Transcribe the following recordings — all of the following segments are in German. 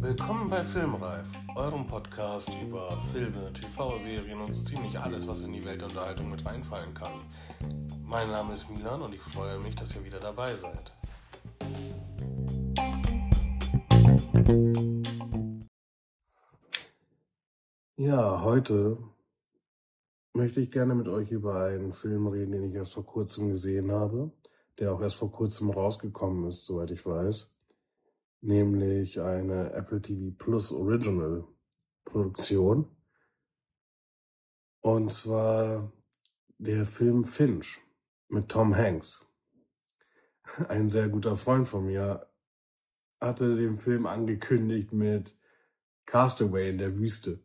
Willkommen bei Filmreif, eurem Podcast über Filme, TV-Serien und so ziemlich alles, was in die Weltunterhaltung mit reinfallen kann. Mein Name ist Milan und ich freue mich, dass ihr wieder dabei seid. Ja, heute möchte ich gerne mit euch über einen Film reden, den ich erst vor kurzem gesehen habe, der auch erst vor kurzem rausgekommen ist, soweit ich weiß, nämlich eine Apple TV Plus Original Produktion. Und zwar der Film Finch mit Tom Hanks. Ein sehr guter Freund von mir hatte den Film angekündigt mit Castaway in der Wüste.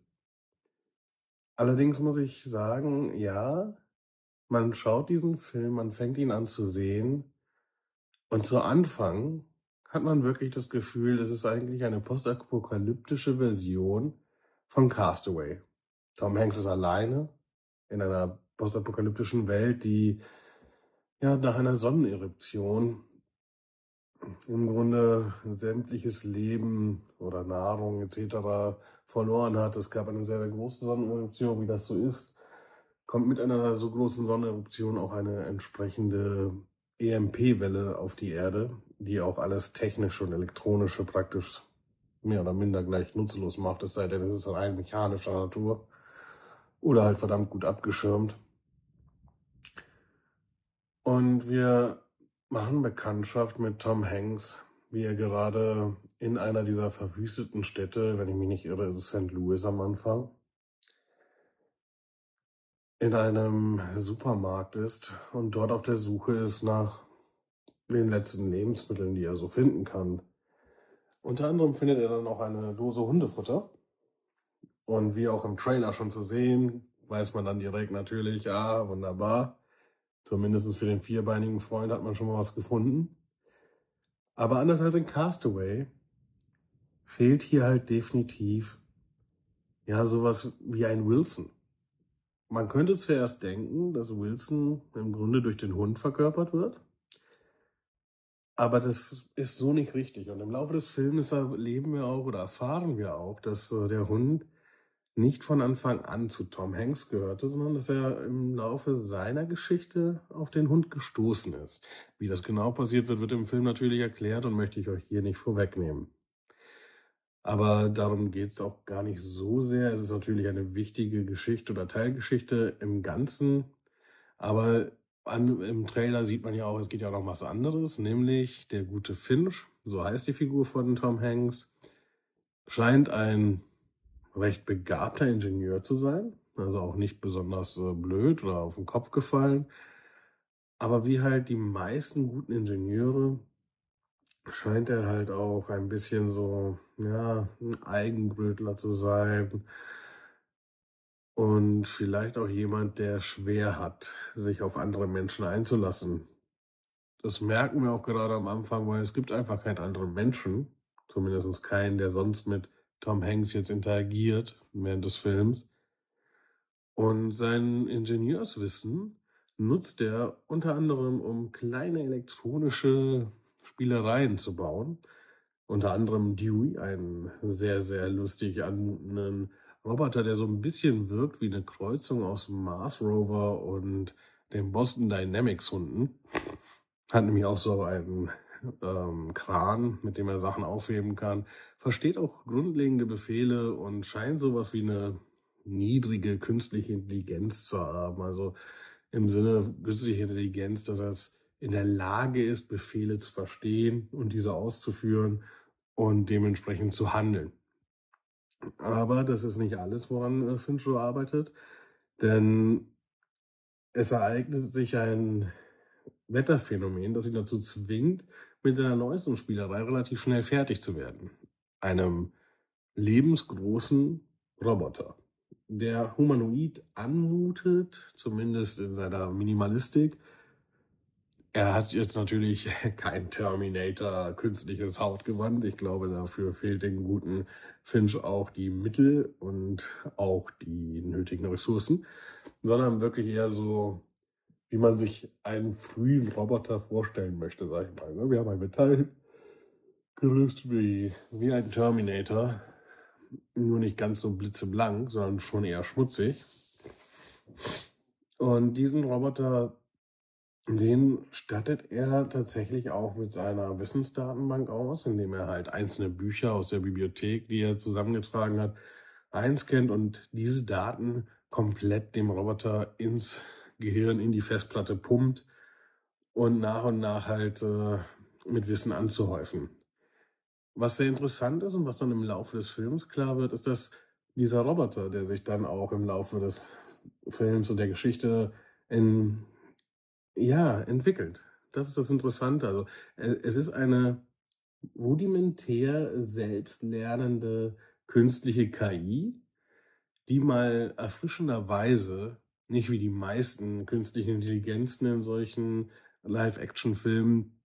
Allerdings muss ich sagen, ja, man schaut diesen Film, man fängt ihn an zu sehen und zu Anfang hat man wirklich das Gefühl, es ist eigentlich eine postapokalyptische Version von Castaway. Tom Hanks ist alleine in einer postapokalyptischen Welt, die ja nach einer Sonneneruption im Grunde sämtliches Leben oder Nahrung etc. verloren hat. Es gab eine sehr, sehr große Sonneneruption, wie das so ist. Kommt mit einer so großen Sonneneruption auch eine entsprechende EMP-Welle auf die Erde, die auch alles technische und elektronische praktisch mehr oder minder gleich nutzlos macht, es sei denn, es ist rein mechanischer Natur oder halt verdammt gut abgeschirmt. Und wir machen Bekanntschaft mit Tom Hanks, wie er gerade in einer dieser verwüsteten Städte, wenn ich mich nicht irre, ist es St. Louis am Anfang, in einem Supermarkt ist und dort auf der Suche ist nach den letzten Lebensmitteln, die er so finden kann. Unter anderem findet er dann auch eine Dose Hundefutter. Und wie auch im Trailer schon zu sehen, weiß man dann direkt natürlich, ah, wunderbar. Zumindest für den vierbeinigen Freund hat man schon mal was gefunden. Aber anders als in Castaway fehlt hier halt definitiv ja sowas wie ein Wilson. Man könnte zuerst denken, dass Wilson im Grunde durch den Hund verkörpert wird. Aber das ist so nicht richtig. Und im Laufe des Films erleben wir auch oder erfahren wir auch, dass äh, der Hund nicht von Anfang an zu Tom Hanks gehörte, sondern dass er im Laufe seiner Geschichte auf den Hund gestoßen ist. Wie das genau passiert wird, wird im Film natürlich erklärt und möchte ich euch hier nicht vorwegnehmen. Aber darum geht es auch gar nicht so sehr. Es ist natürlich eine wichtige Geschichte oder Teilgeschichte im Ganzen. Aber an, im Trailer sieht man ja auch, es geht ja noch was anderes, nämlich der gute Finch, so heißt die Figur von Tom Hanks, scheint ein recht begabter Ingenieur zu sein, also auch nicht besonders äh, blöd oder auf den Kopf gefallen. Aber wie halt die meisten guten Ingenieure scheint er halt auch ein bisschen so, ja, ein Eigenbrötler zu sein. Und vielleicht auch jemand, der schwer hat, sich auf andere Menschen einzulassen. Das merken wir auch gerade am Anfang, weil es gibt einfach keinen anderen Menschen, zumindest keinen, der sonst mit Tom Hanks jetzt interagiert während des Films. Und sein Ingenieurswissen nutzt er unter anderem, um kleine elektronische Spielereien zu bauen. Unter anderem Dewey, einen sehr, sehr lustig anmutenden Roboter, der so ein bisschen wirkt wie eine Kreuzung aus Mars Rover und den Boston Dynamics Hunden. Hat nämlich auch so einen ähm, Kran, mit dem er Sachen aufheben kann, versteht auch grundlegende Befehle und scheint sowas wie eine niedrige künstliche Intelligenz zu haben. Also im Sinne künstliche Intelligenz, dass er es in der Lage ist, Befehle zu verstehen und diese auszuführen und dementsprechend zu handeln. Aber das ist nicht alles, woran äh, Fincho arbeitet, denn es ereignet sich ein Wetterphänomen, das ihn dazu zwingt, mit seiner neuesten Spielerei relativ schnell fertig zu werden. Einem lebensgroßen Roboter, der humanoid anmutet, zumindest in seiner Minimalistik. Er hat jetzt natürlich kein Terminator künstliches Hautgewand. Ich glaube, dafür fehlt dem guten Finch auch die Mittel und auch die nötigen Ressourcen, sondern wirklich eher so wie man sich einen frühen Roboter vorstellen möchte, sag ich mal. ne? Wir haben ein Metallgerüst wie, wie ein Terminator, nur nicht ganz so blitzeblank, sondern schon eher schmutzig. Und diesen Roboter, den stattet er tatsächlich auch mit seiner Wissensdatenbank aus, indem er halt einzelne Bücher aus der Bibliothek, die er zusammengetragen hat, einscannt und diese Daten komplett dem Roboter ins Gehirn, in die Festplatte pumpt und nach und nach halt äh, mit Wissen anzuhäufen. Was sehr interessant ist und was dann im Laufe des Films klar wird, ist, dass dieser Roboter, der sich dann auch im Laufe des Films und der Geschichte in, ja, entwickelt. Das ist das Interessante. Also, äh, es ist eine rudimentär selbstlernende künstliche KI, die mal erfrischenderweise, nicht wie die meisten künstlichen Intelligenzen in solchen Live-Action-Filmen,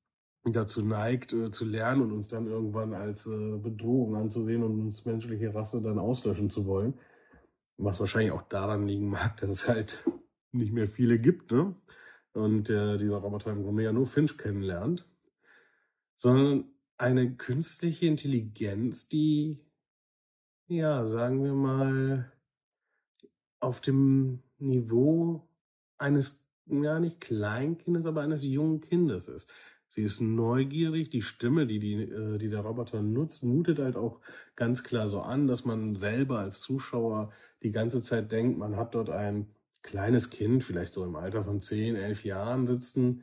dazu neigt, äh, zu lernen und uns dann irgendwann als äh, Bedrohung anzusehen und uns menschliche Rasse dann auslöschen zu wollen. Was wahrscheinlich auch daran liegen mag, dass es halt nicht mehr viele gibt, ne? Und äh, dieser Roboter im Grunde ja nur Finch kennenlernt. Sondern eine künstliche Intelligenz, die, ja, sagen wir mal, auf dem Niveau eines, ja, nicht Kleinkindes, aber eines jungen Kindes ist. Sie ist neugierig. Die Stimme, die, die, äh, die der Roboter nutzt, mutet halt auch ganz klar so an, dass man selber als Zuschauer die ganze Zeit denkt, man hat dort ein kleines Kind, vielleicht so im Alter von 10, 11 Jahren sitzen,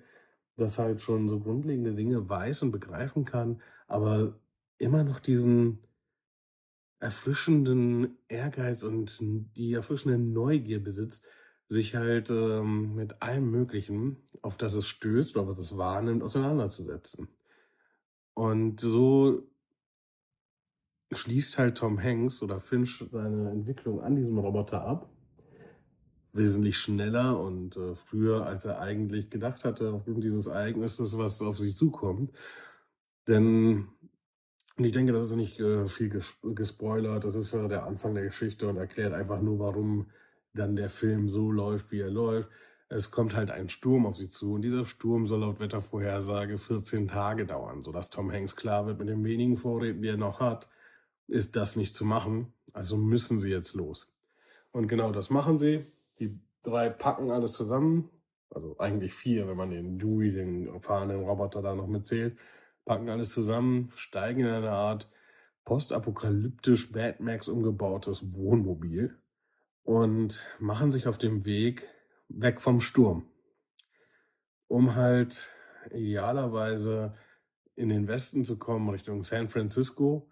das halt schon so grundlegende Dinge weiß und begreifen kann, aber immer noch diesen erfrischenden Ehrgeiz und die erfrischende Neugier besitzt, sich halt ähm, mit allem Möglichen, auf das es stößt oder was es wahrnimmt, auseinanderzusetzen. Und so schließt halt Tom Hanks oder Finch seine Entwicklung an diesem Roboter ab. Wesentlich schneller und äh, früher, als er eigentlich gedacht hatte, aufgrund dieses Ereignisses, was auf sich zukommt. Denn und ich denke, das ist nicht äh, viel ges gespoilert. Das ist äh, der Anfang der Geschichte und erklärt einfach nur, warum dann der Film so läuft, wie er läuft. Es kommt halt ein Sturm auf sie zu und dieser Sturm soll laut Wettervorhersage 14 Tage dauern, sodass Tom Hanks klar wird, mit den wenigen Vorräten, die er noch hat, ist das nicht zu machen. Also müssen sie jetzt los. Und genau das machen sie. Die drei packen alles zusammen. Also eigentlich vier, wenn man den Dewey, den fahrenden Roboter da noch mitzählt. Packen alles zusammen, steigen in eine Art postapokalyptisch Mad Max umgebautes Wohnmobil und machen sich auf dem Weg weg vom Sturm, um halt idealerweise in den Westen zu kommen, Richtung San Francisco.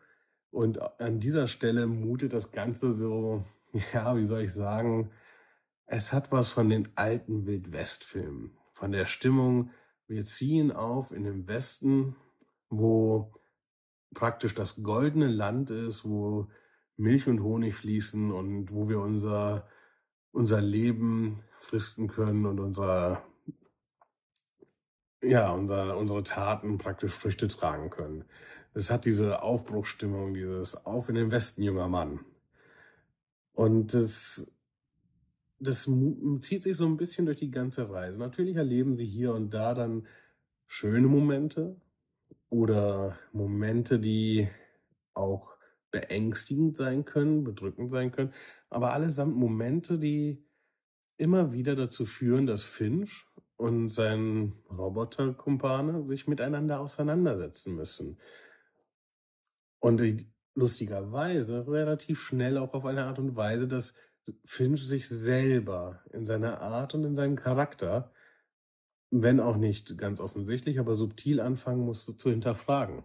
Und an dieser Stelle mutet das Ganze so, ja, wie soll ich sagen, es hat was von den alten Wildwest-Filmen, von der Stimmung. Wir ziehen auf in den Westen, wo praktisch das goldene Land ist, wo Milch und Honig fließen und wo wir unser, unser Leben fristen können und unser, ja, unser, unsere Taten praktisch Früchte tragen können. Es hat diese Aufbruchstimmung, dieses Auf in den Westen, junger Mann. Und das, das zieht sich so ein bisschen durch die ganze Reise. Natürlich erleben sie hier und da dann schöne Momente oder Momente, die auch beängstigend sein können, bedrückend sein können, aber allesamt Momente, die immer wieder dazu führen, dass Finch und sein Roboterkumpane sich miteinander auseinandersetzen müssen. Und lustigerweise relativ schnell auch auf eine Art und Weise, dass Finch sich selber in seiner Art und in seinem Charakter, wenn auch nicht ganz offensichtlich, aber subtil anfangen musste zu hinterfragen,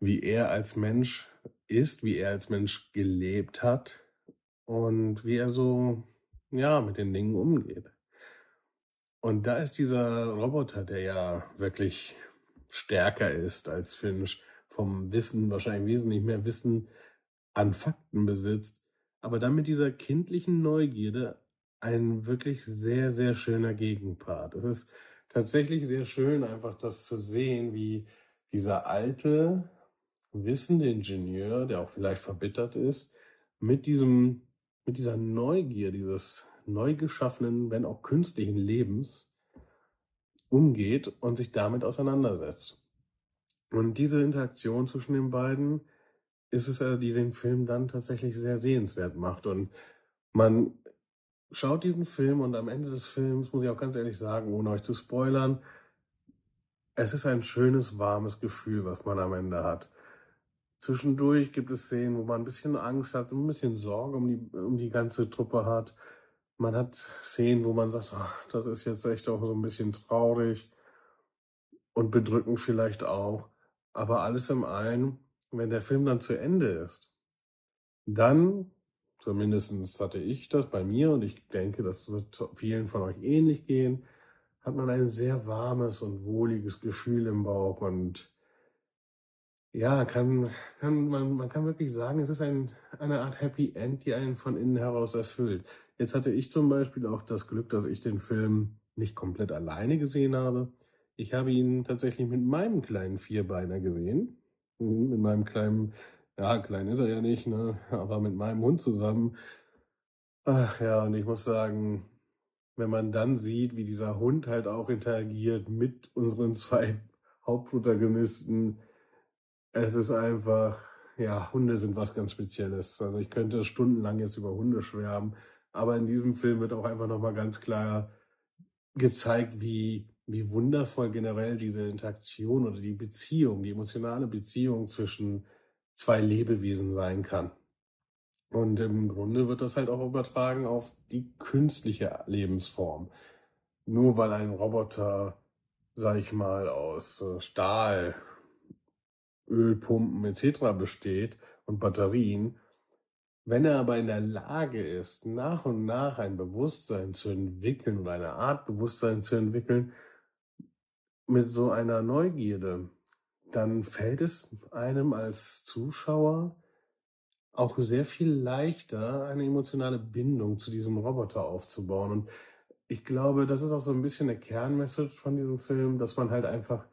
wie er als Mensch ist, wie er als Mensch gelebt hat und wie er so, ja, mit den Dingen umgeht. Und da ist dieser Roboter, der ja wirklich stärker ist als Finch, vom Wissen wahrscheinlich wesentlich mehr Wissen an Fakten besitzt, aber dann mit dieser kindlichen Neugierde ein wirklich sehr, sehr schöner Gegenpart. Es ist tatsächlich sehr schön, einfach das zu sehen, wie dieser alte, wissende Ingenieur, der auch vielleicht verbittert ist, mit diesem, mit dieser Neugier, dieses neu geschaffenen, wenn auch künstlichen Lebens, umgeht und sich damit auseinandersetzt. Und diese Interaktion zwischen den beiden ist es ja, die den Film dann tatsächlich sehr sehenswert macht. Und man schaut diesen Film und am Ende des Films, muss ich auch ganz ehrlich sagen, ohne euch zu spoilern, es ist ein schönes, warmes Gefühl, was man am Ende hat. Zwischendurch gibt es Szenen, wo man ein bisschen Angst hat, ein bisschen Sorge um die, um die ganze Truppe hat. Man hat Szenen, wo man sagt, ach, das ist jetzt echt auch so ein bisschen traurig und bedrückend vielleicht auch. Aber alles im allen, wenn der Film dann zu Ende ist, dann, zumindest hatte ich das bei mir und ich denke, das wird vielen von euch ähnlich gehen, hat man ein sehr warmes und wohliges Gefühl im Bauch und ja, kann, kann, man, man kann wirklich sagen, es ist ein, eine Art Happy End, die einen von innen heraus erfüllt. Jetzt hatte ich zum Beispiel auch das Glück, dass ich den Film nicht komplett alleine gesehen habe. Ich habe ihn tatsächlich mit meinem kleinen Vierbeiner gesehen. Mhm, mit meinem kleinen, ja, klein ist er ja nicht, ne? aber mit meinem Hund zusammen. Ach ja, und ich muss sagen, wenn man dann sieht, wie dieser Hund halt auch interagiert mit unseren zwei Hauptprotagonisten, es ist einfach, ja, Hunde sind was ganz Spezielles. Also ich könnte stundenlang jetzt über Hunde schwärmen, aber in diesem Film wird auch einfach nochmal ganz klar gezeigt, wie, wie wundervoll generell diese Interaktion oder die Beziehung, die emotionale Beziehung zwischen zwei Lebewesen sein kann. Und im Grunde wird das halt auch übertragen auf die künstliche Lebensform. Nur weil ein Roboter, sag ich mal, aus äh, Stahl, Ölpumpen etc. besteht und Batterien, wenn er aber in der Lage ist, nach und nach ein Bewusstsein zu entwickeln oder eine Art Bewusstsein zu entwickeln, mit so einer Neugierde, dann fällt es einem als Zuschauer auch sehr viel leichter, eine emotionale Bindung zu diesem Roboter aufzubauen. Und ich glaube, das ist auch so ein bisschen eine Kernmessage von diesem Film, dass man halt einfach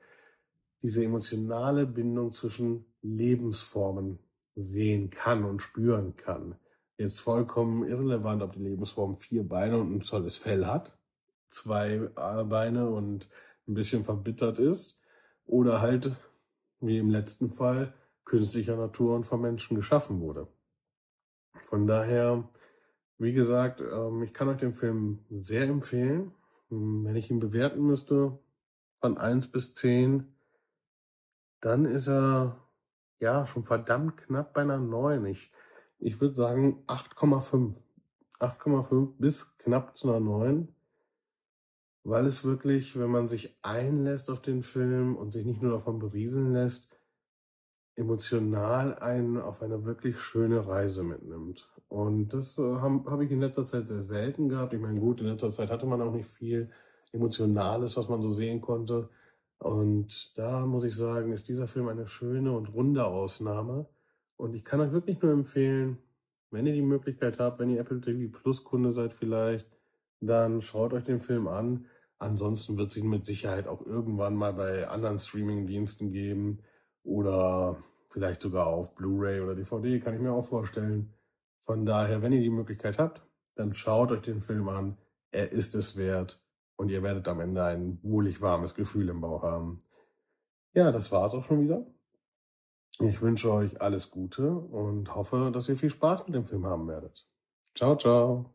diese emotionale Bindung zwischen Lebensformen sehen kann und spüren kann. Jetzt vollkommen irrelevant, ob die Lebensform vier Beine und ein tolles Fell hat, zwei Beine und ein bisschen verbittert ist, oder halt, wie im letzten Fall, künstlicher Natur und von Menschen geschaffen wurde. Von daher, wie gesagt, ähm, ich kann euch den Film sehr empfehlen. Hm, wenn ich ihn bewerten müsste, von eins bis zehn, dann ist er ja schon verdammt knapp bei einer 9. Ich, ich würde sagen 8,5. 8,5 bis knapp zu einer 9. Weil es wirklich, wenn man sich einlässt auf den Film und sich nicht nur davon berieseln lässt, emotional einen auf eine wirklich schöne Reise mitnimmt. Und das äh, habe hab ich in letzter Zeit sehr selten gehabt. Ich meine, gut, in letzter Zeit hatte man auch nicht viel Emotionales, was man so sehen konnte. Und da muss ich sagen, ist dieser Film eine schöne und runde Ausnahme. Und ich kann euch wirklich nur empfehlen, wenn ihr die Möglichkeit habt, wenn ihr Apple TV Plus Kunde seid vielleicht, dann schaut euch den Film an. Ansonsten wird es ihn mit Sicherheit auch irgendwann mal bei anderen Streaming-Diensten geben oder vielleicht sogar auf Blu-ray oder DVD, kann ich mir auch vorstellen. Von daher, wenn ihr die Möglichkeit habt, dann schaut euch den Film an. Er ist es wert und ihr werdet am Ende ein wohlig warmes Gefühl im Bauch haben. Ja, das war's auch schon wieder. Ich wünsche euch alles Gute und hoffe, dass ihr viel Spaß mit dem Film haben werdet. Ciao, ciao.